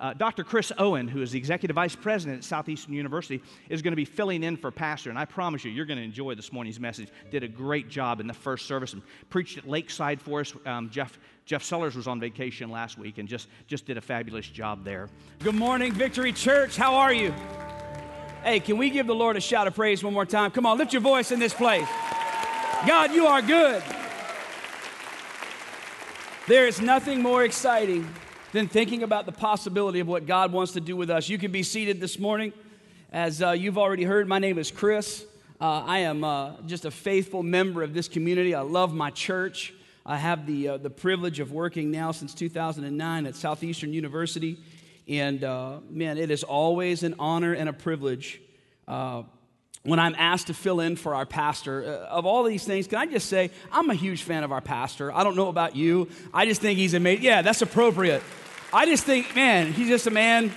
uh, Dr. Chris Owen, who is the executive vice president at Southeastern University, is going to be filling in for Pastor. And I promise you, you're going to enjoy this morning's message. Did a great job in the first service and preached at Lakeside for us. Um, Jeff, Jeff Sellers was on vacation last week and just, just did a fabulous job there. Good morning, Victory Church. How are you? Hey, can we give the Lord a shout of praise one more time? Come on, lift your voice in this place. God, you are good. There is nothing more exciting than thinking about the possibility of what God wants to do with us. You can be seated this morning. As uh, you've already heard, my name is Chris. Uh, I am uh, just a faithful member of this community. I love my church. I have the, uh, the privilege of working now since 2009 at Southeastern University. And uh, man, it is always an honor and a privilege uh, when I'm asked to fill in for our pastor. Uh, of all these things, can I just say, I'm a huge fan of our pastor. I don't know about you. I just think he's amazing. Yeah, that's appropriate. I just think, man, he's just a man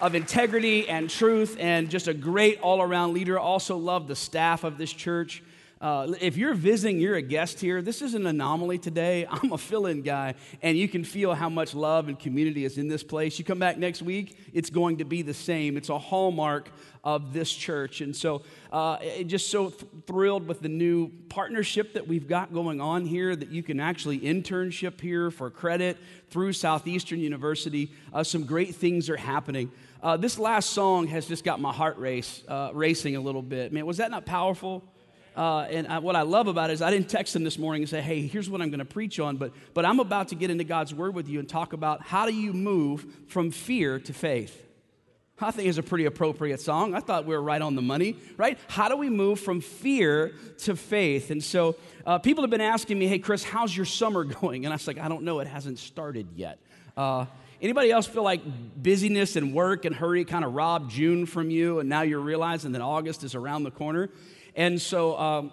of integrity and truth and just a great all around leader. Also, love the staff of this church. Uh, if you're visiting, you're a guest here. This is an anomaly today. I'm a fill in guy, and you can feel how much love and community is in this place. You come back next week, it's going to be the same. It's a hallmark of this church. And so, uh, just so th- thrilled with the new partnership that we've got going on here that you can actually internship here for credit through Southeastern University. Uh, some great things are happening. Uh, this last song has just got my heart race uh, racing a little bit. Man, was that not powerful? Uh, and I, what I love about it is I didn't text him this morning and say, hey, here's what I'm going to preach on, but, but I'm about to get into God's word with you and talk about how do you move from fear to faith. I think it's a pretty appropriate song. I thought we were right on the money, right? How do we move from fear to faith? And so uh, people have been asking me, hey, Chris, how's your summer going? And I was like, I don't know. It hasn't started yet. Uh, anybody else feel like busyness and work and hurry kind of robbed June from you, and now you're realizing that August is around the corner? And so, um,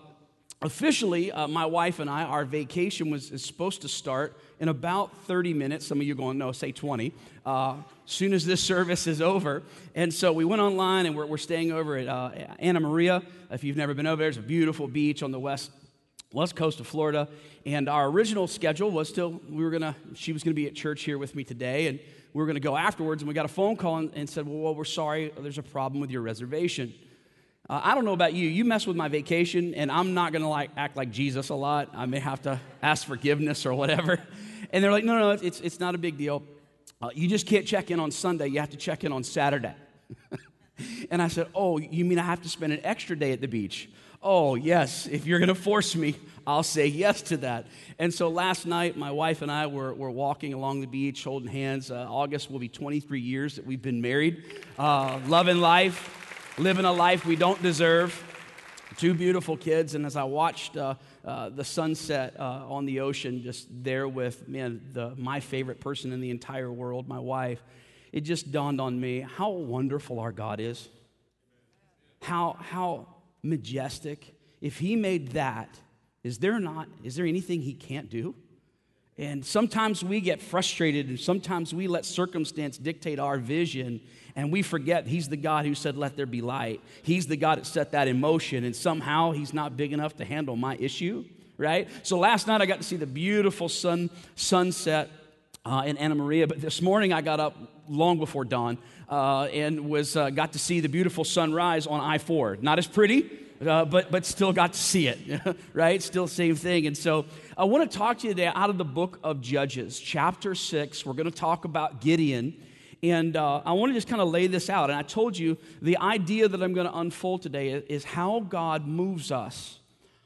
officially, uh, my wife and I, our vacation was is supposed to start in about 30 minutes. Some of you are going, no, say 20. Uh, soon as this service is over. And so we went online and we're, we're staying over at uh, Anna Maria. If you've never been over there, it's a beautiful beach on the west west coast of Florida. And our original schedule was still, we were gonna, she was gonna be at church here with me today, and we were gonna go afterwards. And we got a phone call and, and said, well, well, we're sorry, there's a problem with your reservation. Uh, I don't know about you. You mess with my vacation, and I'm not going to like act like Jesus a lot. I may have to ask forgiveness or whatever. And they're like, no, no, it's, it's not a big deal. Uh, you just can't check in on Sunday. You have to check in on Saturday. and I said, oh, you mean I have to spend an extra day at the beach? Oh, yes. If you're going to force me, I'll say yes to that. And so last night, my wife and I were, were walking along the beach, holding hands. Uh, August will be 23 years that we've been married, uh, loving life living a life we don't deserve. Two beautiful kids, and as I watched uh, uh, the sunset uh, on the ocean, just there with man, the, my favorite person in the entire world, my wife, it just dawned on me how wonderful our God is. How, how majestic. If He made that, is there not, is there anything He can't do? And sometimes we get frustrated, and sometimes we let circumstance dictate our vision, and we forget He's the God who said, Let there be light. He's the God that set that in motion, and somehow He's not big enough to handle my issue, right? So last night I got to see the beautiful sun, sunset uh, in Anna Maria, but this morning I got up long before dawn uh, and was, uh, got to see the beautiful sunrise on I 4. Not as pretty, uh, but, but still got to see it, right? Still same thing. And so I want to talk to you today out of the book of Judges, chapter 6. We're going to talk about Gideon. And uh, I want to just kind of lay this out. And I told you the idea that I'm going to unfold today is how God moves us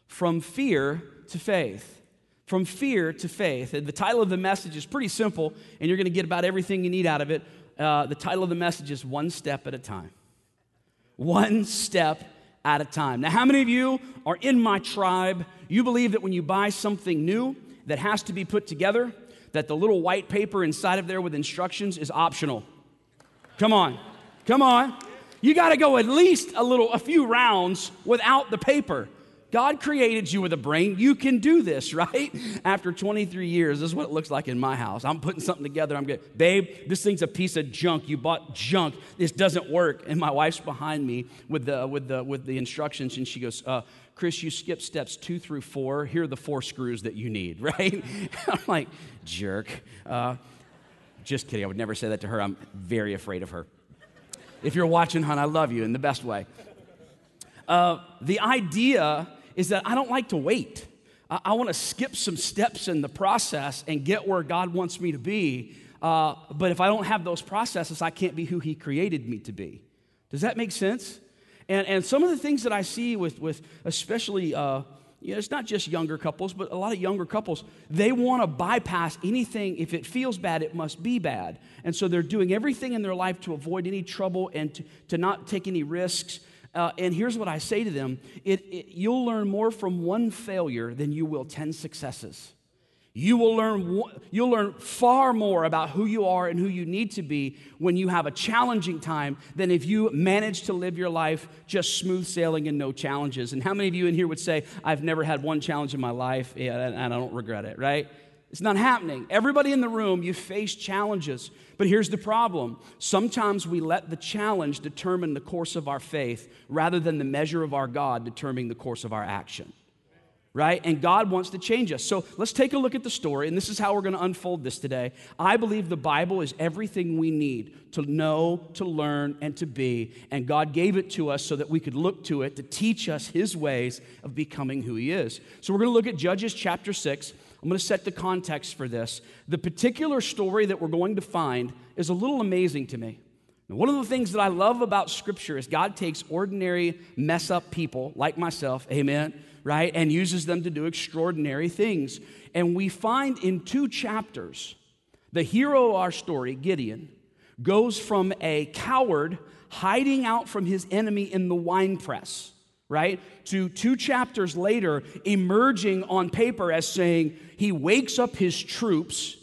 from fear to faith. From fear to faith. And the title of the message is pretty simple, and you're going to get about everything you need out of it. Uh, the title of the message is One Step at a Time. One step at a time. Now, how many of you are in my tribe? You believe that when you buy something new that has to be put together, that the little white paper inside of there with instructions is optional. Come on. Come on. You got to go at least a little a few rounds without the paper. God created you with a brain. You can do this, right? After 23 years, this is what it looks like in my house. I'm putting something together. I'm going, babe, this thing's a piece of junk. You bought junk. This doesn't work. And my wife's behind me with the, with the, with the instructions, and she goes, uh, Chris, you skipped steps two through four. Here are the four screws that you need, right? I'm like, jerk. Uh, Just kidding. I would never say that to her. I'm very afraid of her. If you're watching, hon, I love you in the best way. Uh, the idea is that I don't like to wait. I, I want to skip some steps in the process and get where God wants me to be. Uh, but if I don't have those processes, I can't be who He created me to be. Does that make sense? And, and some of the things that I see with, with especially, uh, you know, it's not just younger couples, but a lot of younger couples, they want to bypass anything. If it feels bad, it must be bad. And so they're doing everything in their life to avoid any trouble and to, to not take any risks. Uh, and here's what I say to them it, it, you'll learn more from one failure than you will 10 successes. You will learn, you'll learn far more about who you are and who you need to be when you have a challenging time than if you manage to live your life just smooth sailing and no challenges. And how many of you in here would say, I've never had one challenge in my life and I don't regret it, right? It's not happening. Everybody in the room, you face challenges. But here's the problem sometimes we let the challenge determine the course of our faith rather than the measure of our God determining the course of our action right? And God wants to change us. So let's take a look at the story, and this is how we're going to unfold this today. I believe the Bible is everything we need to know, to learn, and to be. And God gave it to us so that we could look to it to teach us His ways of becoming who He is. So we're going to look at Judges chapter 6. I'm going to set the context for this. The particular story that we're going to find is a little amazing to me. One of the things that I love about Scripture is God takes ordinary, mess up people like myself, amen right? And uses them to do extraordinary things. And we find in two chapters, the hero of our story, Gideon, goes from a coward hiding out from his enemy in the wine press, right? To two chapters later, emerging on paper as saying he wakes up his troops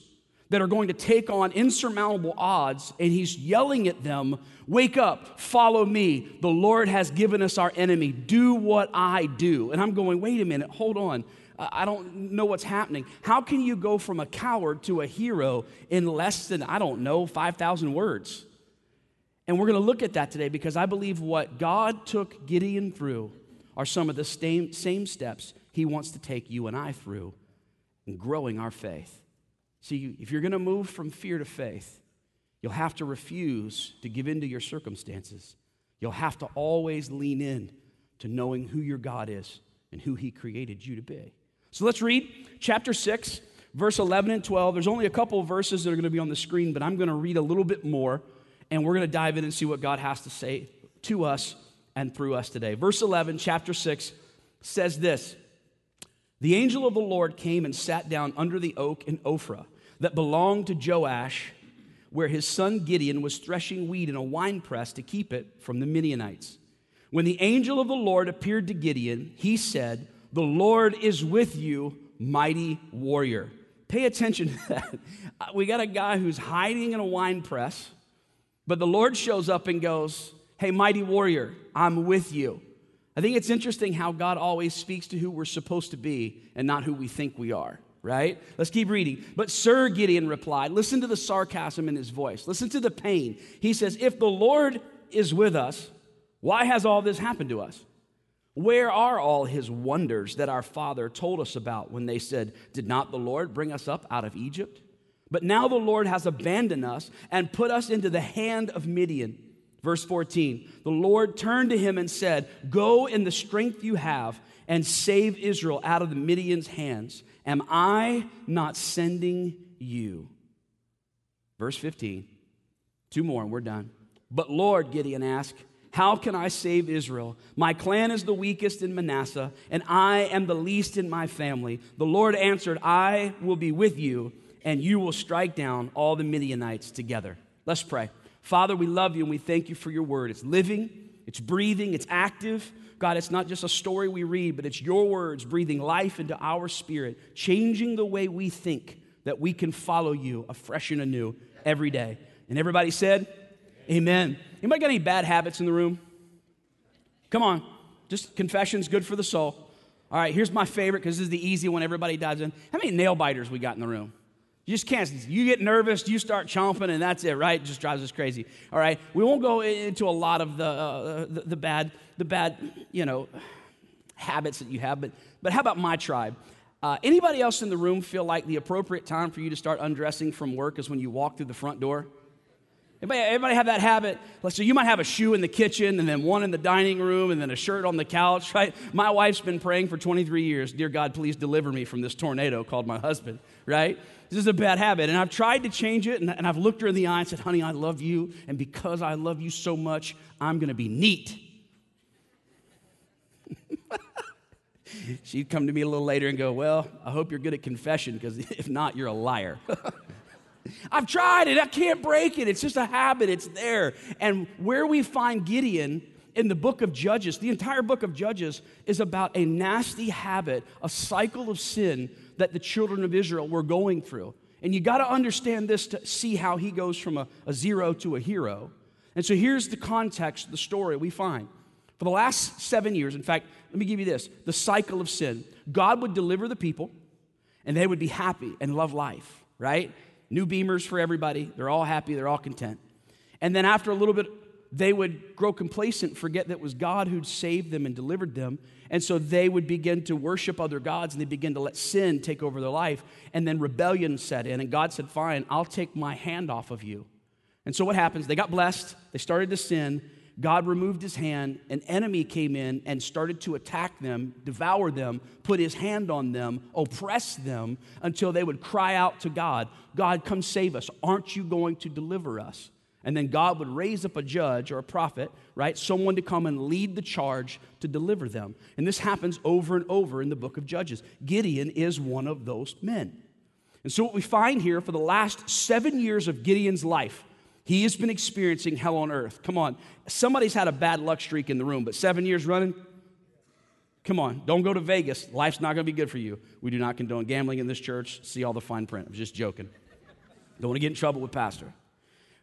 that are going to take on insurmountable odds, and he's yelling at them, Wake up, follow me. The Lord has given us our enemy. Do what I do. And I'm going, Wait a minute, hold on. I don't know what's happening. How can you go from a coward to a hero in less than, I don't know, 5,000 words? And we're going to look at that today because I believe what God took Gideon through are some of the same, same steps he wants to take you and I through in growing our faith. See, if you're going to move from fear to faith, you'll have to refuse to give in to your circumstances. You'll have to always lean in to knowing who your God is and who He created you to be. So let's read chapter 6, verse 11 and 12. There's only a couple of verses that are going to be on the screen, but I'm going to read a little bit more, and we're going to dive in and see what God has to say to us and through us today. Verse 11, chapter 6 says this the angel of the Lord came and sat down under the oak in Ophrah that belonged to Joash, where his son Gideon was threshing wheat in a winepress to keep it from the Midianites. When the angel of the Lord appeared to Gideon, he said, The Lord is with you, mighty warrior. Pay attention to that. We got a guy who's hiding in a wine press, but the Lord shows up and goes, Hey, mighty warrior, I'm with you. I think it's interesting how God always speaks to who we're supposed to be and not who we think we are, right? Let's keep reading. But Sir Gideon replied, Listen to the sarcasm in his voice, listen to the pain. He says, If the Lord is with us, why has all this happened to us? Where are all his wonders that our father told us about when they said, Did not the Lord bring us up out of Egypt? But now the Lord has abandoned us and put us into the hand of Midian. Verse 14 The Lord turned to him and said, Go in the strength you have and save Israel out of the Midian's hands. Am I not sending you? Verse 15. Two more and we're done. But Lord, Gideon asked, How can I save Israel? My clan is the weakest in Manasseh, and I am the least in my family. The Lord answered, I will be with you, and you will strike down all the Midianites together. Let's pray. Father, we love you and we thank you for your word. It's living, it's breathing, it's active. God, it's not just a story we read, but it's your words breathing life into our spirit, changing the way we think that we can follow you afresh and anew every day. And everybody said, Amen. Anybody got any bad habits in the room? Come on. Just confession's good for the soul. All right, here's my favorite because this is the easy one everybody dives in. How many nail biters we got in the room? You just can't. You get nervous, you start chomping, and that's it, right? It just drives us crazy. All right. We won't go into a lot of the, uh, the, the, bad, the bad, you know, habits that you have, but, but how about my tribe? Uh, anybody else in the room feel like the appropriate time for you to start undressing from work is when you walk through the front door? Everybody have that habit? So you might have a shoe in the kitchen and then one in the dining room and then a shirt on the couch, right? My wife's been praying for 23 years, dear God, please deliver me from this tornado called my husband, right? This is a bad habit. And I've tried to change it and, and I've looked her in the eye and said, honey, I love you. And because I love you so much, I'm going to be neat. She'd come to me a little later and go, Well, I hope you're good at confession because if not, you're a liar. I've tried it, I can't break it. It's just a habit, it's there. And where we find Gideon in the book of Judges, the entire book of Judges is about a nasty habit, a cycle of sin that the children of Israel were going through. And you got to understand this to see how he goes from a, a zero to a hero. And so here's the context, the story we find. For the last seven years, in fact, let me give you this the cycle of sin. God would deliver the people, and they would be happy and love life, right? New beamers for everybody. They're all happy, they're all content. And then after a little bit, they would grow complacent, forget that it was God who'd saved them and delivered them. And so they would begin to worship other gods and they begin to let sin take over their life. And then rebellion set in, and God said, Fine, I'll take my hand off of you. And so what happens? They got blessed, they started to sin. God removed his hand, an enemy came in and started to attack them, devour them, put his hand on them, oppress them until they would cry out to God, God, come save us. Aren't you going to deliver us? And then God would raise up a judge or a prophet, right? Someone to come and lead the charge to deliver them. And this happens over and over in the book of Judges. Gideon is one of those men. And so, what we find here for the last seven years of Gideon's life, he has been experiencing hell on earth. Come on. Somebody's had a bad luck streak in the room, but seven years running? Come on, don't go to Vegas. Life's not going to be good for you. We do not condone gambling in this church. See all the fine print. I'm just joking. Don't want to get in trouble with pastor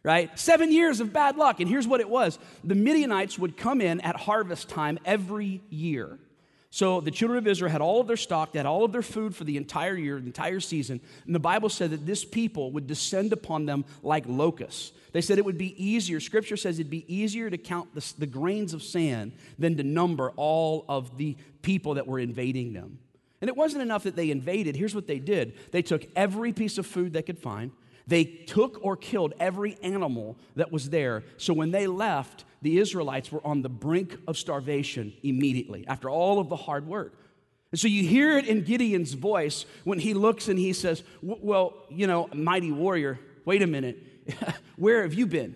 right? Seven years of bad luck. And here's what it was the Midianites would come in at harvest time every year. So the children of Israel had all of their stock, they had all of their food for the entire year, the entire season. And the Bible said that this people would descend upon them like locusts. They said it would be easier, scripture says it'd be easier to count the, the grains of sand than to number all of the people that were invading them. And it wasn't enough that they invaded. Here's what they did they took every piece of food they could find, they took or killed every animal that was there. So when they left, the Israelites were on the brink of starvation immediately after all of the hard work. And so you hear it in Gideon's voice when he looks and he says, Well, you know, mighty warrior, wait a minute. Where have you been?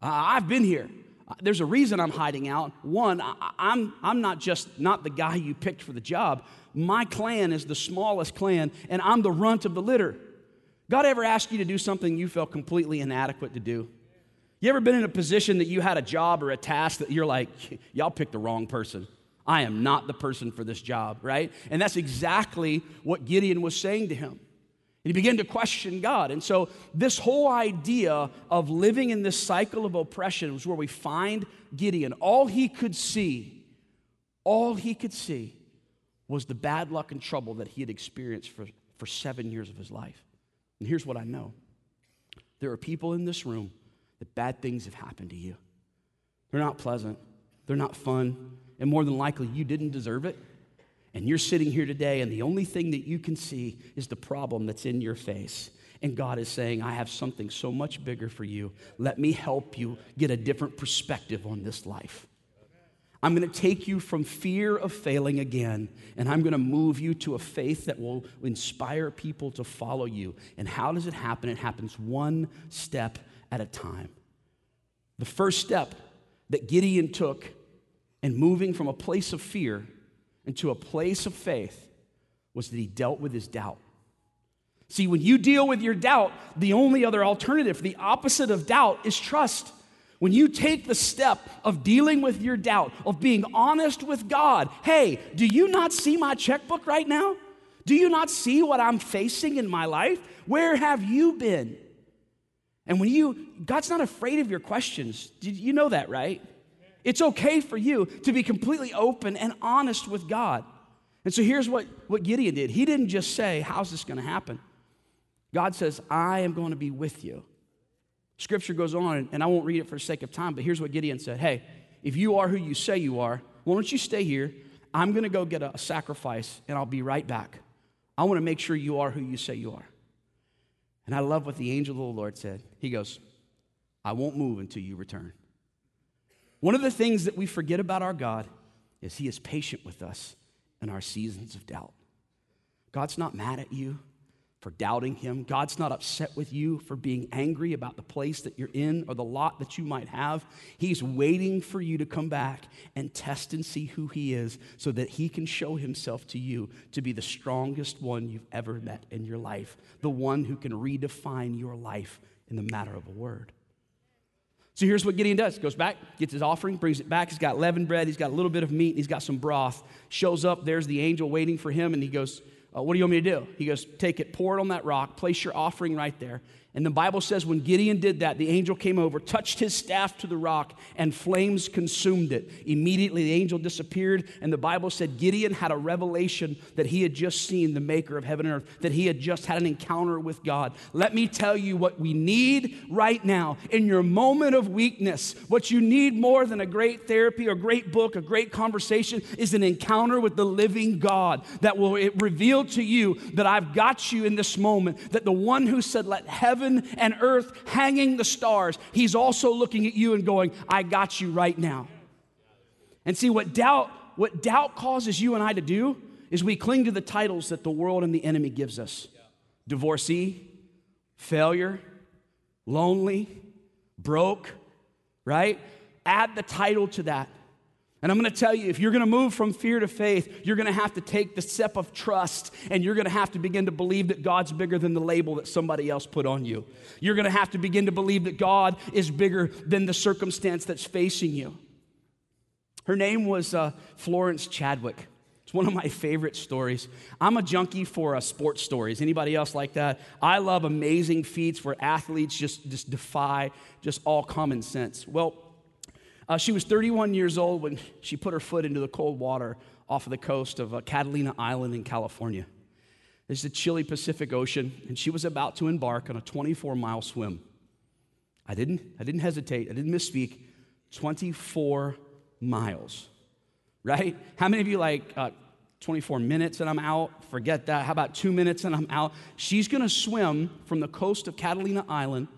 I've been here. Uh, there's a reason I'm hiding out. One, I'm, I'm not just not the guy you picked for the job. My clan is the smallest clan, and I'm the runt of the litter. God ever asked you to do something you felt completely inadequate to do? You ever been in a position that you had a job or a task that you're like, y'all picked the wrong person? I am not the person for this job, right? And that's exactly what Gideon was saying to him. He began to question God. And so, this whole idea of living in this cycle of oppression was where we find Gideon. All he could see, all he could see was the bad luck and trouble that he had experienced for, for seven years of his life. And here's what I know there are people in this room that bad things have happened to you. They're not pleasant, they're not fun, and more than likely, you didn't deserve it. And you're sitting here today, and the only thing that you can see is the problem that's in your face. And God is saying, I have something so much bigger for you. Let me help you get a different perspective on this life. I'm going to take you from fear of failing again, and I'm going to move you to a faith that will inspire people to follow you. And how does it happen? It happens one step at a time. The first step that Gideon took in moving from a place of fear into a place of faith was that he dealt with his doubt. See, when you deal with your doubt, the only other alternative, the opposite of doubt, is trust. When you take the step of dealing with your doubt, of being honest with God, hey, do you not see my checkbook right now? Do you not see what I'm facing in my life? Where have you been? And when you, God's not afraid of your questions. Did you know that, right? It's okay for you to be completely open and honest with God. And so here's what, what Gideon did. He didn't just say, How's this going to happen? God says, I am going to be with you. Scripture goes on, and I won't read it for the sake of time, but here's what Gideon said Hey, if you are who you say you are, why don't you stay here? I'm going to go get a, sacrifice, and I'll be right back. I want to make sure you are who you say you are. And I love what the angel of the Lord said. He goes, I won't move until you return. One of the things that we forget about our God is He is patient with us in our seasons of doubt. God's not mad at you for doubting Him. God's not upset with you for being angry about the place that you're in or the lot that you might have. He's waiting for you to come back and test and see who He is so that He can show Himself to you to be the strongest one you've ever met in your life, the one who can redefine your life in the matter of a word. So here's what Gideon does. Goes back, gets his offering, brings it back. He's got leavened bread, he's got a little bit of meat, he's got some broth. Shows up, there's the angel waiting for him, and he goes, uh, What do you want me to do? He goes, Take it, pour it on that rock, place your offering right there. And the Bible says when Gideon did that, the angel came over, touched his staff to the rock, and flames consumed it. Immediately, the angel disappeared, and the Bible said Gideon had a revelation that he had just seen the maker of heaven and earth, that he had just had an encounter with God. Let me tell you what we need right now in your moment of weakness. What you need more than a great therapy or great book, a great conversation, is an encounter with the living God that will reveal to you that I've got you in this moment, that the one who said, Let heaven heaven and earth hanging the stars, He's also looking at you and going, I got you right now. And see what doubt, what doubt causes you and I to do is we cling to the titles that the world and the enemy gives us. Divorcee, failure, lonely, broke, right? Add the title to that. And I'm going to tell you, if you're going to move from fear to faith, you're going to have to take the step of trust and you're going to have to begin to believe that God's bigger than the label that somebody else put on you. You're going to have to begin to believe that God is bigger than the circumstance that's facing you. Her name was uh, Florence Chadwick. It's one of my favorite stories. I'm a junkie for uh, sports stories. Anybody else like that? I love amazing feats where athletes just, just defy just all common sense. Well, uh, she was 31 years old when she put her foot into the cold water off of the coast of uh, Catalina Island in California. It's the chilly Pacific Ocean, and she was about to embark on a 24 mile swim. I didn't, I didn't hesitate, I didn't misspeak. 24 miles, right? How many of you like uh, 24 minutes and I'm out? Forget that. How about two minutes and I'm out? She's gonna swim from the coast of Catalina Island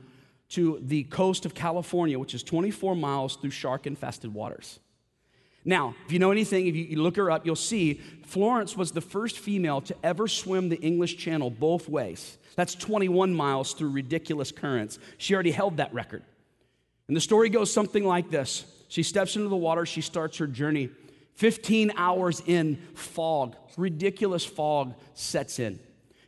to the coast of California, which is 24 miles through shark infested waters. Now, if you know anything, if you look her up, you'll see Florence was the first female to ever swim the English Channel both ways. That's 21 miles through ridiculous currents. She already held that record. And the story goes something like this She steps into the water, she starts her journey. 15 hours in, fog, ridiculous fog sets in.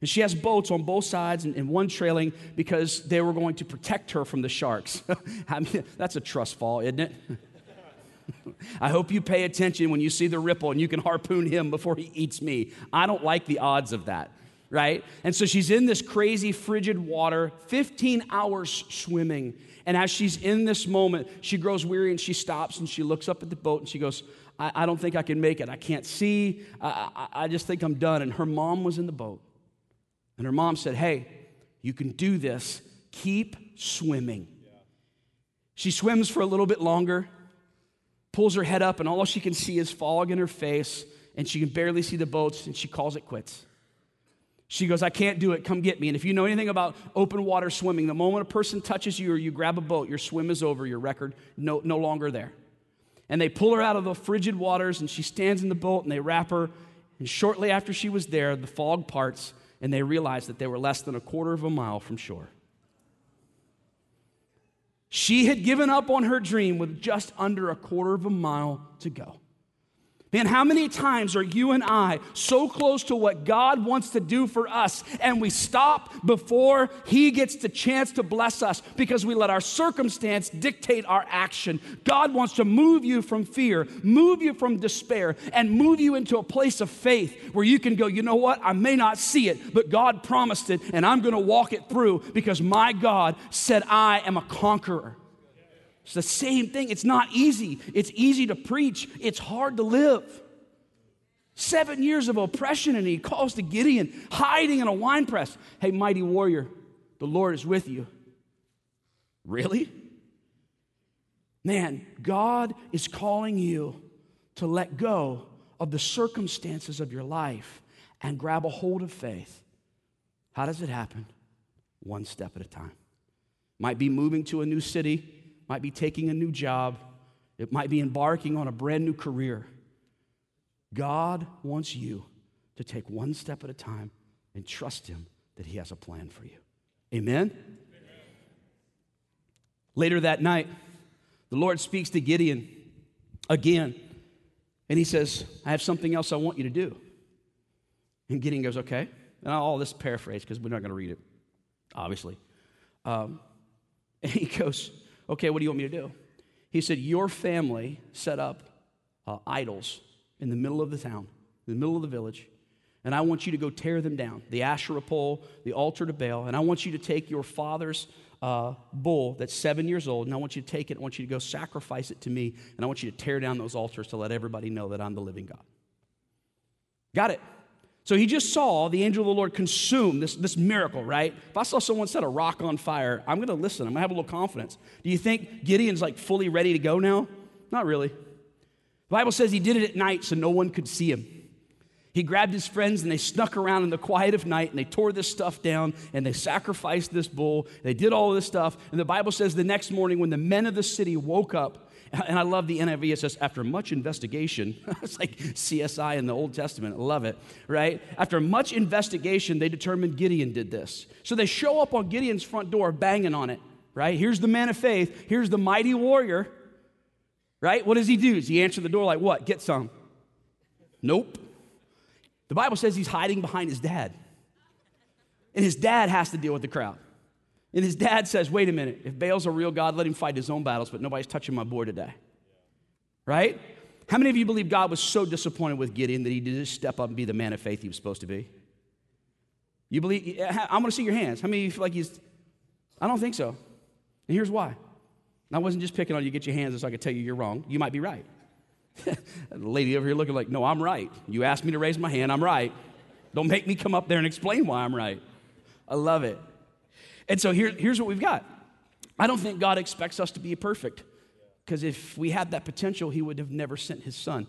And she has boats on both sides and, and one trailing because they were going to protect her from the sharks. I mean, that's a trust fall, isn't it? I hope you pay attention when you see the ripple and you can harpoon him before he eats me. I don't like the odds of that, right? And so she's in this crazy frigid water, 15 hours swimming. And as she's in this moment, she grows weary and she stops and she looks up at the boat and she goes, I, I don't think I can make it. I can't see. I, I, I just think I'm done. And her mom was in the boat. And her mom said, Hey, you can do this. Keep swimming. She swims for a little bit longer, pulls her head up, and all she can see is fog in her face, and she can barely see the boats, and she calls it quits. She goes, I can't do it. Come get me. And if you know anything about open water swimming, the moment a person touches you or you grab a boat, your swim is over, your record no, no longer there. And they pull her out of the frigid waters, and she stands in the boat, and they wrap her. And shortly after she was there, the fog parts, and they realized that they were less than a quarter of a mile from shore. She had given up on her dream with just under a quarter of a mile to go. Man, how many times are you and I so close to what God wants to do for us and we stop before He gets the chance to bless us because we let our circumstance dictate our action? God wants to move you from fear, move you from despair, and move you into a place of faith where you can go, you know what? I may not see it, but God promised it and I'm going to walk it through because my God said, I am a conqueror. It's the same thing. It's not easy. It's easy to preach, it's hard to live. Seven years of oppression, and he calls to Gideon, hiding in a wine press. Hey, mighty warrior, the Lord is with you. Really? Man, God is calling you to let go of the circumstances of your life and grab a hold of faith. How does it happen? One step at a time. Might be moving to a new city, might be taking a new job, it might be embarking on a brand new career. God wants you to take one step at a time and trust Him that He has a plan for you. Amen? Later that night, the Lord speaks to Gideon again, and He says, I have something else I want you to do. And Gideon goes, Okay. And I'll all this paraphrase because we're not going to read it, obviously. Um, and he goes, Okay, what do you want me to do? He said, Your family set up uh, idols in the middle of the town, in the middle of the village, and I want you to go tear them down the Asherah pole, the altar to Baal, and I want you to take your father's uh, bull that's seven years old, and I want you to take it, I want you to go sacrifice it to me, and I want you to tear down those altars to let everybody know that I'm the living God. Got it? So he just saw the angel of the Lord consume this, this miracle, right? If I saw someone set a rock on fire, I'm going to listen. I'm going to have a little confidence. Do you think Gideon's like fully ready to go now? Not really. The Bible says he did it at night so no one could see him. He grabbed his friends and they snuck around in the quiet of night and they tore this stuff down and they sacrificed this bull. They did all this stuff. And the Bible says the next morning when the men of the city woke up, and I love the NIV. It says, after much investigation, it's like CSI in the Old Testament. I love it, right? After much investigation, they determined Gideon did this. So they show up on Gideon's front door banging on it, right? Here's the man of faith. Here's the mighty warrior, right? What does he do? Does he answer the door like, what? Get some. Nope. The Bible says he's hiding behind his dad. And his dad has to deal with the crowd. And his dad says, wait a minute, if Baal's a real God, let him fight his own battles, but nobody's touching my boy today. Right? How many of you believe God was so disappointed with Gideon that he did just step up and be the man of faith he was supposed to be? You believe? I'm going to see your hands. How many of you feel like he's. I don't think so. And here's why. I wasn't just picking on you, get your hands so I could tell you you're wrong. You might be right. the lady over here looking like, no, I'm right. You asked me to raise my hand, I'm right. Don't make me come up there and explain why I'm right. I love it. And so here, here's what we've got. I don't think God expects us to be perfect because if we had that potential, He would have never sent His Son.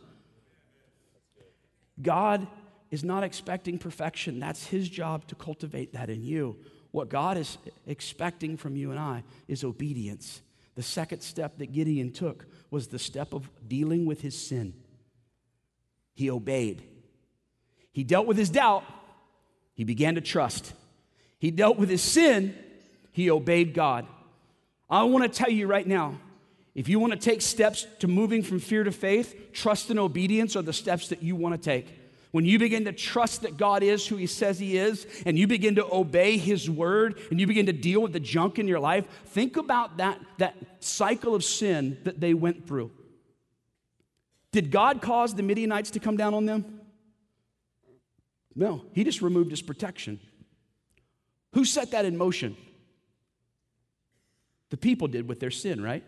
God is not expecting perfection. That's His job to cultivate that in you. What God is expecting from you and I is obedience. The second step that Gideon took was the step of dealing with his sin. He obeyed. He dealt with his doubt. He began to trust. He dealt with his sin he obeyed God. I want to tell you right now if you want to take steps to moving from fear to faith, trust and obedience are the steps that you want to take. When you begin to trust that God is who He says He is, and you begin to obey His word, and you begin to deal with the junk in your life, think about that, that cycle of sin that they went through. Did God cause the Midianites to come down on them? No, He just removed His protection. Who set that in motion? The people did with their sin, right?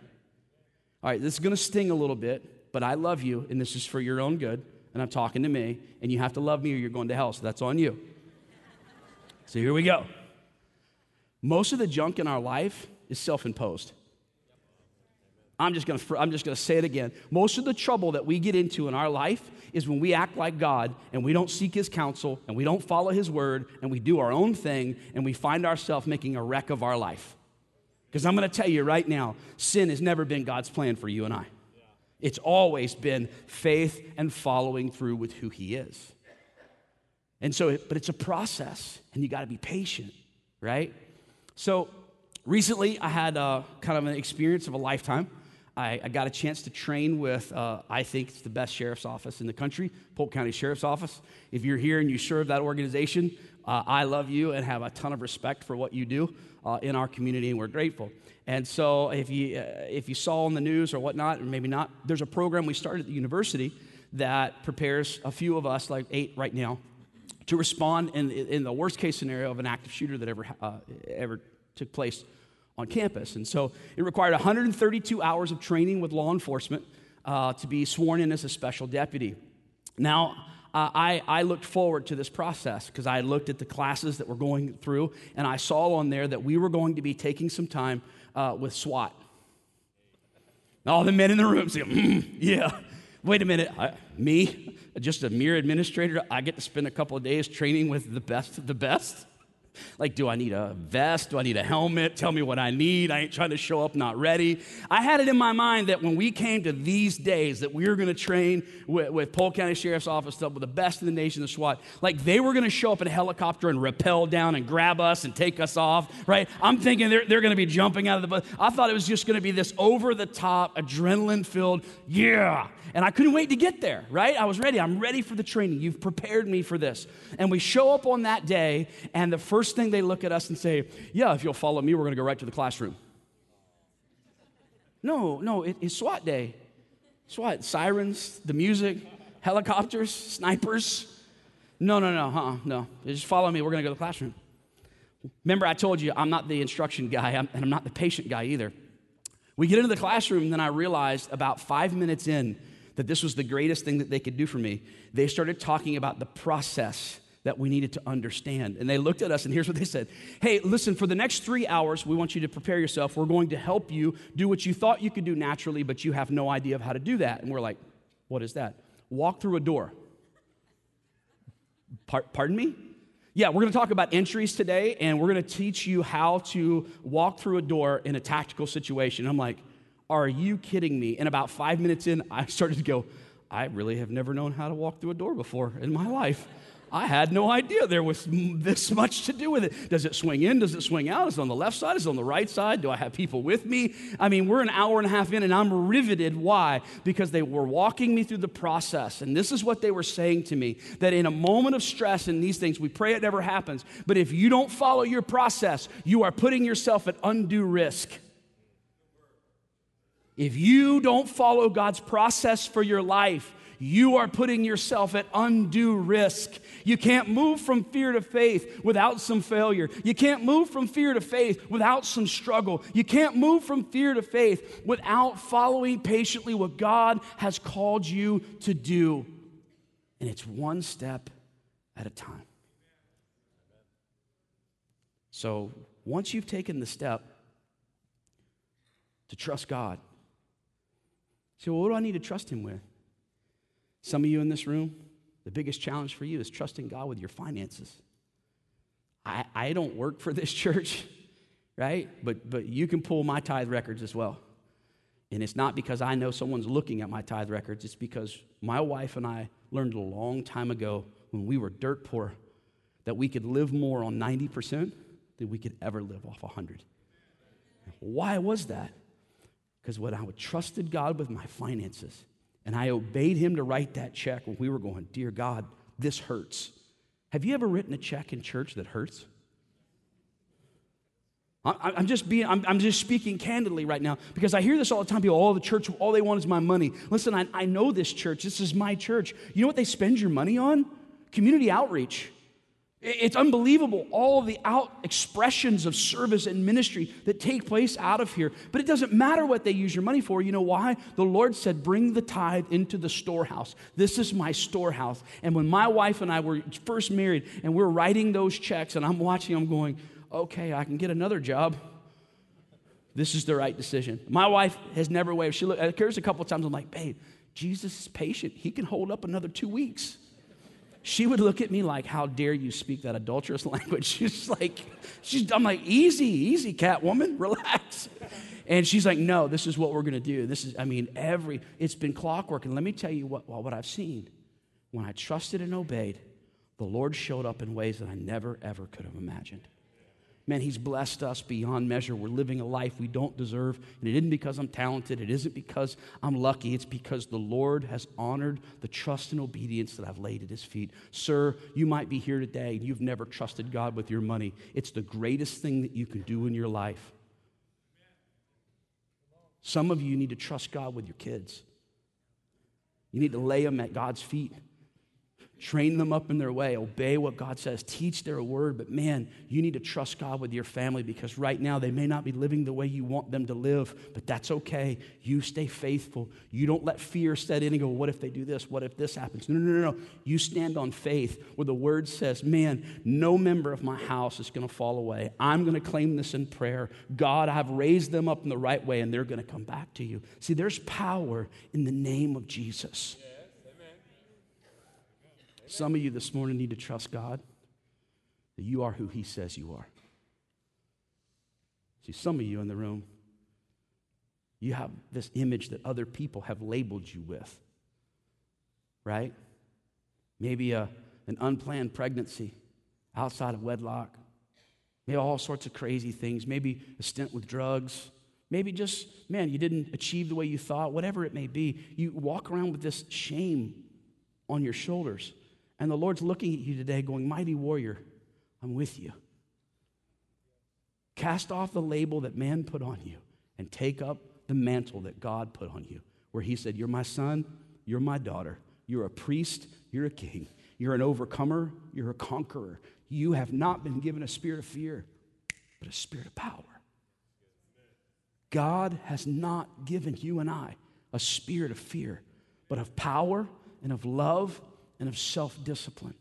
All right, this is going to sting a little bit, but I love you, and this is for your own good, and I'm talking to me, and you have to love me or you're going to hell, so that's on you. So here we go. Most of the junk in our life is self imposed. I'm just going to I'm just going to say it again. Most of the trouble that we get into in our life is when we act like God and we don't seek his counsel and we don't follow his word and we do our own thing and we find ourselves making a wreck of our life. Because I'm going to tell you right now, sin has never been God's plan for you and I. It's always been faith and following through with who He is. And so, but it's a process, and you got to be patient, right? So, recently I had a, kind of an experience of a lifetime. I, I got a chance to train with, uh, I think it's the best sheriff's office in the country, Polk County Sheriff's Office. If you're here and you serve that organization, uh, I love you and have a ton of respect for what you do uh, in our community, and we're grateful. And so, if you, uh, if you saw on the news or whatnot, or maybe not, there's a program we started at the university that prepares a few of us, like eight right now, to respond in, in the worst case scenario of an active shooter that ever, uh, ever took place on campus. And so, it required 132 hours of training with law enforcement uh, to be sworn in as a special deputy. Now, uh, I, I looked forward to this process because I looked at the classes that we're going through, and I saw on there that we were going to be taking some time uh, with SWAT. All the men in the room say, mm, yeah. wait a minute, I, me, just a mere administrator, I get to spend a couple of days training with the best of the best? Like, do I need a vest? Do I need a helmet? Tell me what I need. I ain't trying to show up not ready. I had it in my mind that when we came to these days, that we were going to train with, with Polk County Sheriff's Office up with the best in the nation, the SWAT. Like, they were going to show up in a helicopter and rappel down and grab us and take us off, right? I'm thinking they're, they're going to be jumping out of the bus. I thought it was just going to be this over the top, adrenaline filled, yeah. And I couldn't wait to get there, right? I was ready. I'm ready for the training. You've prepared me for this. And we show up on that day, and the first thing they look at us and say, Yeah, if you'll follow me, we're going to go right to the classroom. No, no, it, it's SWAT day. SWAT, sirens, the music, helicopters, snipers. No, no, no, uh-uh, no. Just follow me, we're going to go to the classroom. Remember, I told you I'm not the instruction guy, I'm, and I'm not the patient guy either. We get into the classroom, and then I realized about five minutes in that this was the greatest thing that they could do for me. They started talking about the process that we needed to understand. And they looked at us, and here's what they said Hey, listen, for the next three hours, we want you to prepare yourself. We're going to help you do what you thought you could do naturally, but you have no idea of how to do that. And we're like, What is that? Walk through a door. pardon me? Yeah, we're going to talk about entries today, and we're going to teach you how to walk through a door in a tactical situation. I'm like, are you kidding me? And about five minutes in, I started to go, I really have never known how to walk through a door before in my life. I had no idea there was this much to do with it. Does it swing in? Does it swing out? Is it on the left side? Is it on the right side? Do I have people with me? I mean, we're an hour and a half in, and I'm riveted. Why? Because they were walking me through the process. And this is what they were saying to me that in a moment of stress and these things, we pray it never happens. But if you don't follow your process, you are putting yourself at undue risk. If you don't follow God's process for your life, you are putting yourself at undue risk. You can't move from fear to faith without some failure. You can't move from fear to faith without some struggle. You can't move from fear to faith without following patiently what God has called you to do. And it's one step at a time. So once you've taken the step to trust God, so, what do I need to trust Him with? Some of you in this room, the biggest challenge for you is trusting God with your finances. I, I don't work for this church, right? But, but you can pull my tithe records as well. And it's not because I know someone's looking at my tithe records, it's because my wife and I learned a long time ago when we were dirt poor that we could live more on 90% than we could ever live off 100. Why was that? Because when I trusted God with my finances and I obeyed Him to write that check when we were going, Dear God, this hurts. Have you ever written a check in church that hurts? I'm just being, I'm, just speaking candidly right now because I hear this all the time. People, oh, the church, all they want is my money. Listen, I, I know this church. This is my church. You know what they spend your money on? Community outreach. It's unbelievable, all the out expressions of service and ministry that take place out of here. But it doesn't matter what they use your money for. You know why? The Lord said, Bring the tithe into the storehouse. This is my storehouse. And when my wife and I were first married and we're writing those checks, and I'm watching, I'm going, Okay, I can get another job. This is the right decision. My wife has never wavered. She looked, occurs a couple times. I'm like, Babe, Jesus is patient. He can hold up another two weeks she would look at me like, How dare you speak that adulterous language? She's like, she's, I'm like, Easy, easy, cat woman, relax. And she's like, No, this is what we're going to do. This is, I mean, every, it's been clockwork. And let me tell you what, what I've seen. When I trusted and obeyed, the Lord showed up in ways that I never, ever could have imagined. Man, He's blessed us beyond measure. We're living a life we don't deserve. And it isn't because I'm talented, it isn't because I'm lucky. It's because the Lord has honored the trust and obedience that I've laid at His feet. Sir, you might be here today and you've never trusted God with your money. It's the greatest thing that you can do in your life. Some of you need to trust God with your kids. You need to lay them at God's feet Train them up in their way. Obey what God says. Teach their word. But man, you need to trust God with your family because right now they may not be living the way you want them to live, but that's okay. You stay faithful. You don't let fear set in and go, what if they do this? What if this happens? No, no, no, no. You stand on faith where the word says, man, no member of my house is going to fall away. I'm going to claim this in prayer. God, I've raised them up in the right way and they're going to come back to you. See, there's power in the name of Jesus. Yeah. Some of you this morning need to trust God that you are who He says you are. See, some of you in the room, you have this image that other people have labeled you with, right? Maybe a, an unplanned pregnancy outside of wedlock, maybe all sorts of crazy things, maybe a stint with drugs. Maybe just, man, you didn't achieve the way you thought, whatever it may be. You walk around with this shame on your shoulders. And the Lord's looking at you today, going, Mighty warrior, I'm with you. Cast off the label that man put on you and take up the mantle that God put on you, where He said, You're my son, you're my daughter, you're a priest, you're a king, you're an overcomer, you're a conqueror. You have not been given a spirit of fear, but a spirit of power. God has not given you and I a spirit of fear, but of power and of love and of self discipline.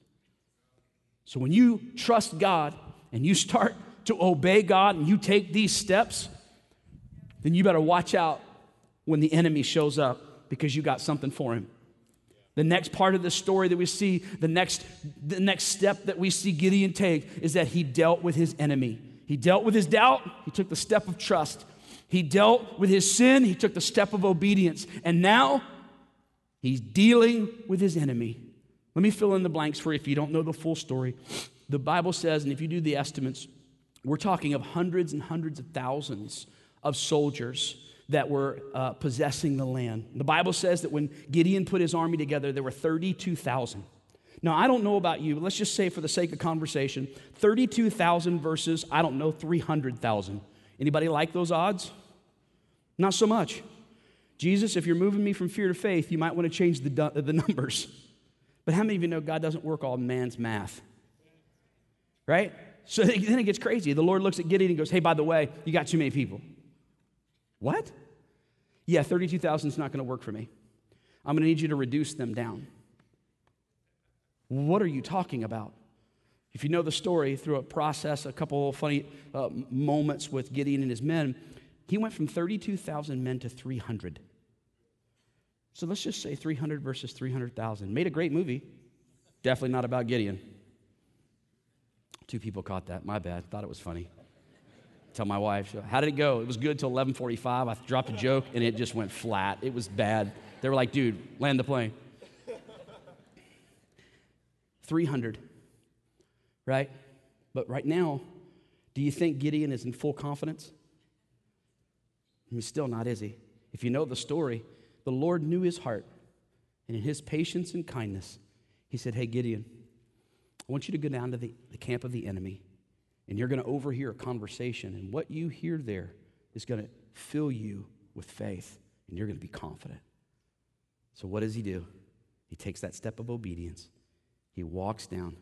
So when you trust God and you start to obey God and you take these steps, then you better watch out when the enemy shows up because you got something for him. The next part of the story that we see, the next, the next step that we see Gideon take is that he dealt with his enemy. He dealt with his doubt, he took the step of trust. He dealt with his sin, he took the step of obedience. And now he's dealing with his enemy. Let me fill in the blanks for you if you don't know the full story. The Bible says, and if you do the estimates, we're talking of hundreds and hundreds of thousands of soldiers that were uh, possessing the land. The Bible says that when Gideon put his army together, there were 32,000. Now, I don't know about you, but let's just say for the sake of conversation, 32,000 versus, I don't know, 300,000. Anybody like those odds? Not so much. Jesus, if you're moving me from fear to faith, you might want to change the, the numbers. But how many of you know God doesn't work all man's math? Right? So then it gets crazy. The Lord looks at Gideon and goes, Hey, by the way, you got too many people. What? Yeah, 32,000 is not going to work for me. I'm going to need you to reduce them down. What are you talking about? If you know the story through a process, a couple of funny uh, moments with Gideon and his men, he went from 32,000 men to 300. So let's just say 300 versus 300,000. Made a great movie. Definitely not about Gideon. Two people caught that. My bad. Thought it was funny. Tell my wife, how did it go? It was good till 11:45. I dropped a joke and it just went flat. It was bad. They were like, "Dude, land the plane." 300. Right? But right now, do you think Gideon is in full confidence? He's still not, is he? If you know the story, the Lord knew his heart. And in his patience and kindness, he said, Hey, Gideon, I want you to go down to the, the camp of the enemy, and you're going to overhear a conversation. And what you hear there is going to fill you with faith, and you're going to be confident. So, what does he do? He takes that step of obedience, he walks down,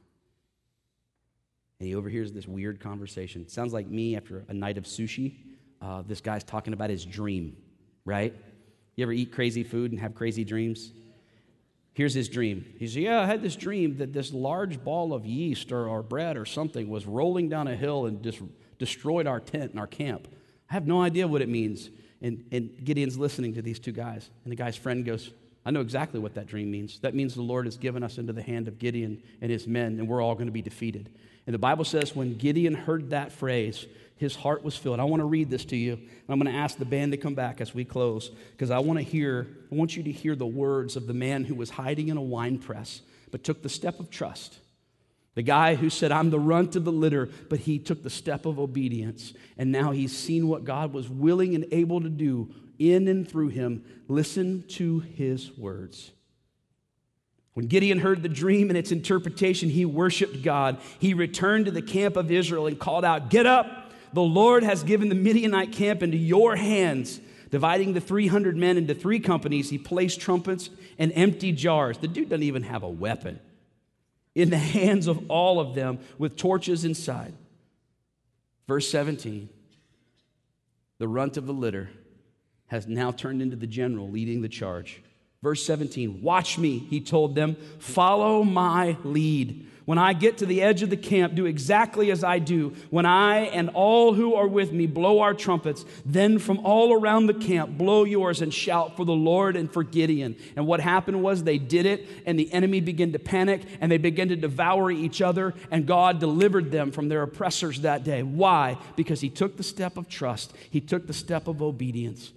and he overhears this weird conversation. sounds like me after a night of sushi. Uh, this guy's talking about his dream, right? You ever eat crazy food and have crazy dreams? Here's his dream. He said, Yeah, I had this dream that this large ball of yeast or, or bread or something was rolling down a hill and just destroyed our tent and our camp. I have no idea what it means. And, and Gideon's listening to these two guys. And the guy's friend goes, I know exactly what that dream means. That means the Lord has given us into the hand of Gideon and his men, and we're all going to be defeated. And the Bible says when Gideon heard that phrase, his heart was filled. I want to read this to you. I'm going to ask the band to come back as we close because I want to hear, I want you to hear the words of the man who was hiding in a wine press but took the step of trust. The guy who said, I'm the runt of the litter, but he took the step of obedience. And now he's seen what God was willing and able to do in and through him. Listen to his words. When Gideon heard the dream and its interpretation, he worshiped God. He returned to the camp of Israel and called out, Get up! The Lord has given the Midianite camp into your hands. Dividing the 300 men into three companies, he placed trumpets and empty jars. The dude doesn't even have a weapon. in the hands of all of them with torches inside. Verse 17 the runt of the litter has now turned into the general leading the charge. Verse 17, watch me, he told them, follow my lead. When I get to the edge of the camp, do exactly as I do. When I and all who are with me blow our trumpets, then from all around the camp, blow yours and shout for the Lord and for Gideon. And what happened was they did it, and the enemy began to panic, and they began to devour each other, and God delivered them from their oppressors that day. Why? Because he took the step of trust, he took the step of obedience.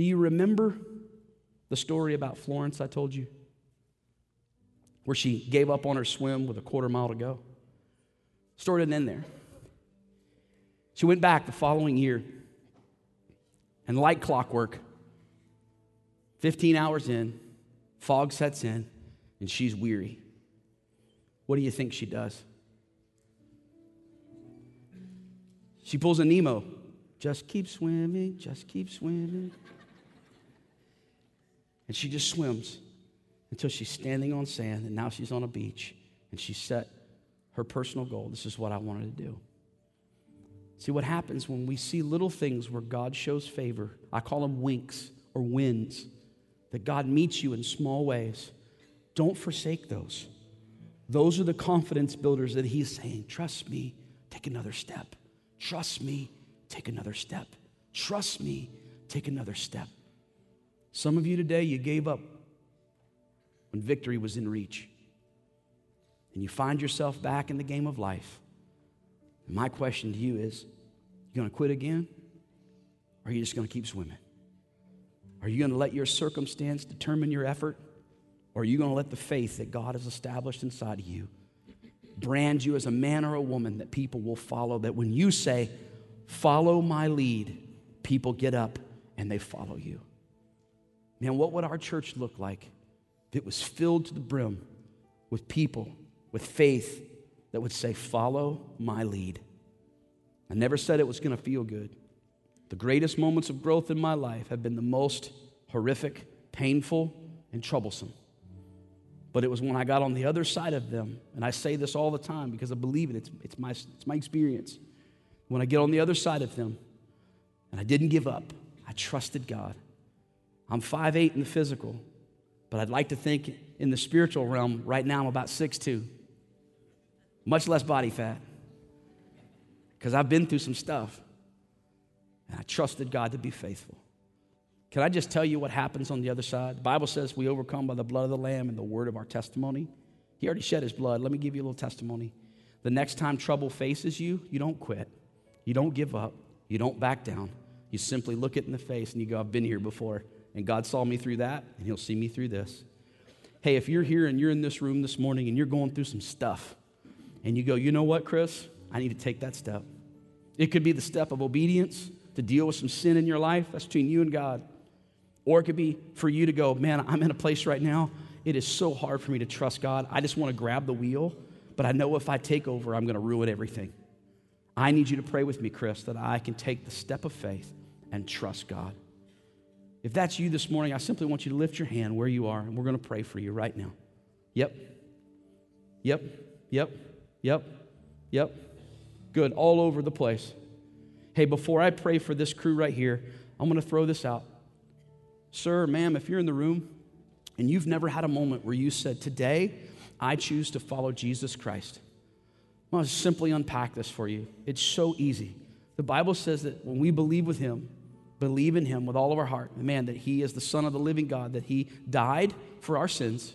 Do you remember the story about Florence I told you? Where she gave up on her swim with a quarter mile to go. Story didn't end there. She went back the following year, and like clockwork, 15 hours in, fog sets in, and she's weary. What do you think she does? She pulls a Nemo. Just keep swimming, just keep swimming. And she just swims until she's standing on sand, and now she's on a beach, and she set her personal goal. This is what I wanted to do. See what happens when we see little things where God shows favor. I call them winks or wins, that God meets you in small ways. Don't forsake those. Those are the confidence builders that He's saying, Trust me, take another step. Trust me, take another step. Trust me, take another step. Some of you today, you gave up when victory was in reach. And you find yourself back in the game of life. And my question to you is you going to quit again? Or are you just going to keep swimming? Are you going to let your circumstance determine your effort? Or are you going to let the faith that God has established inside of you brand you as a man or a woman that people will follow? That when you say, Follow my lead, people get up and they follow you. Man, what would our church look like if it was filled to the brim with people with faith that would say, Follow my lead? I never said it was going to feel good. The greatest moments of growth in my life have been the most horrific, painful, and troublesome. But it was when I got on the other side of them, and I say this all the time because I believe it, it's, it's, my, it's my experience. When I get on the other side of them, and I didn't give up, I trusted God. I'm 5'8 in the physical, but I'd like to think in the spiritual realm, right now I'm about 6'2. Much less body fat. Because I've been through some stuff. And I trusted God to be faithful. Can I just tell you what happens on the other side? The Bible says we overcome by the blood of the Lamb and the word of our testimony. He already shed his blood. Let me give you a little testimony. The next time trouble faces you, you don't quit. You don't give up. You don't back down. You simply look it in the face and you go, I've been here before. And God saw me through that, and He'll see me through this. Hey, if you're here and you're in this room this morning and you're going through some stuff, and you go, you know what, Chris? I need to take that step. It could be the step of obedience to deal with some sin in your life. That's between you and God. Or it could be for you to go, man, I'm in a place right now. It is so hard for me to trust God. I just want to grab the wheel, but I know if I take over, I'm going to ruin everything. I need you to pray with me, Chris, that I can take the step of faith and trust God. If that's you this morning, I simply want you to lift your hand where you are, and we're going to pray for you right now. Yep. Yep. Yep. Yep. Yep. Good. All over the place. Hey, before I pray for this crew right here, I'm going to throw this out. Sir, ma'am, if you're in the room and you've never had a moment where you said, Today, I choose to follow Jesus Christ, I'm going to simply unpack this for you. It's so easy. The Bible says that when we believe with Him, believe in him with all of our heart, man, that he is the Son of the living God, that he died for our sins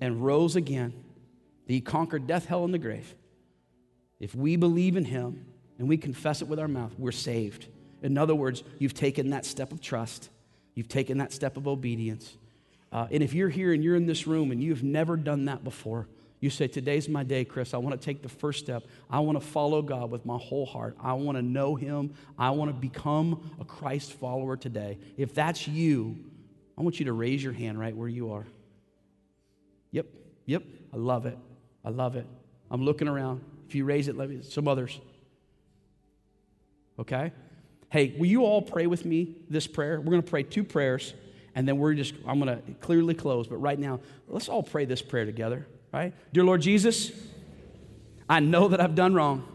and rose again, that he conquered death, hell, and the grave. If we believe in him and we confess it with our mouth, we're saved. In other words, you've taken that step of trust, you've taken that step of obedience. Uh, and if you're here and you're in this room and you've never done that before, you say, Today's my day, Chris. I want to take the first step. I want to follow God with my whole heart. I want to know Him. I want to become a Christ follower today. If that's you, I want you to raise your hand right where you are. Yep, yep. I love it. I love it. I'm looking around. If you raise it, let me, some others. Okay? Hey, will you all pray with me this prayer? We're going to pray two prayers, and then we're just, I'm going to clearly close. But right now, let's all pray this prayer together. Right? Dear Lord Jesus, I know that I've done wrong.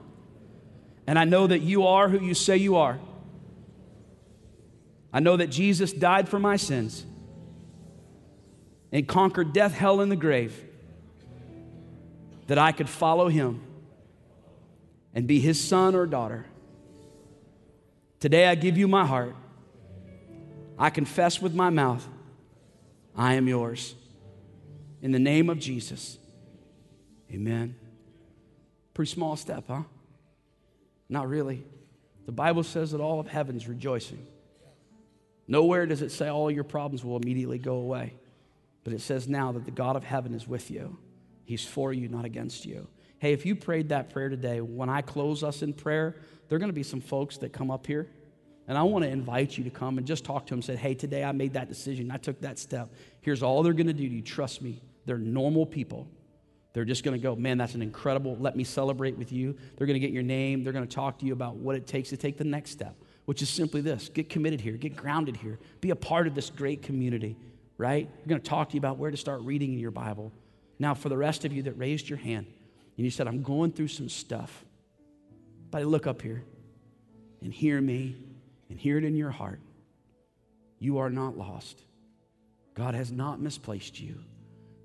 And I know that you are who you say you are. I know that Jesus died for my sins and conquered death, hell, and the grave, that I could follow him and be his son or daughter. Today I give you my heart. I confess with my mouth, I am yours. In the name of Jesus. Amen. Pretty small step, huh? Not really. The Bible says that all of heaven's rejoicing. Nowhere does it say all your problems will immediately go away. But it says now that the God of heaven is with you. He's for you, not against you. Hey, if you prayed that prayer today, when I close us in prayer, there are going to be some folks that come up here. And I want to invite you to come and just talk to them and say, hey, today I made that decision. I took that step. Here's all they're going to do. Do you trust me? They're normal people. They're just going to go, man, that's an incredible, let me celebrate with you. They're going to get your name. They're going to talk to you about what it takes to take the next step, which is simply this get committed here, get grounded here, be a part of this great community, right? They're going to talk to you about where to start reading in your Bible. Now, for the rest of you that raised your hand and you said, I'm going through some stuff, but look up here and hear me and hear it in your heart. You are not lost. God has not misplaced you.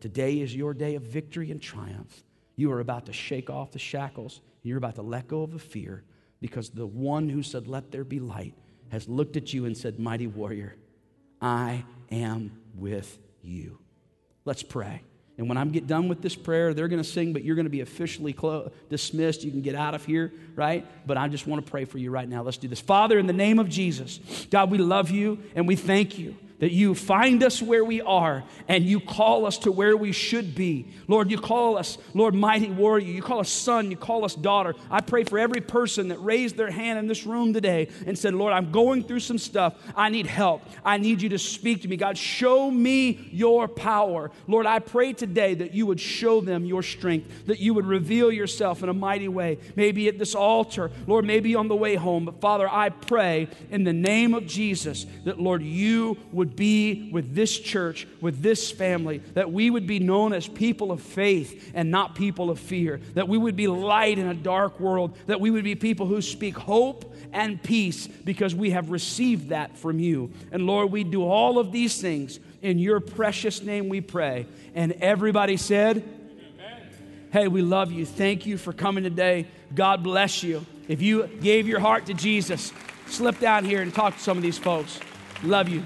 Today is your day of victory and triumph. You are about to shake off the shackles. You're about to let go of the fear because the one who said, Let there be light, has looked at you and said, Mighty warrior, I am with you. Let's pray. And when I get done with this prayer, they're going to sing, but you're going to be officially clo- dismissed. You can get out of here, right? But I just want to pray for you right now. Let's do this. Father, in the name of Jesus, God, we love you and we thank you that you find us where we are and you call us to where we should be. Lord, you call us, Lord, mighty warrior. You call us son, you call us daughter. I pray for every person that raised their hand in this room today and said, Lord, I'm going through some stuff. I need help. I need you to speak to me. God, show me your power. Lord, I pray today that you would show them your strength, that you would reveal yourself in a mighty way, maybe at this altar, Lord, maybe on the way home. But Father, I pray in the name of Jesus that, Lord, you would would be with this church, with this family, that we would be known as people of faith and not people of fear, that we would be light in a dark world, that we would be people who speak hope and peace because we have received that from you. And Lord, we do all of these things in your precious name we pray. And everybody said, Hey, we love you. Thank you for coming today. God bless you. If you gave your heart to Jesus, slip down here and talk to some of these folks. Love you.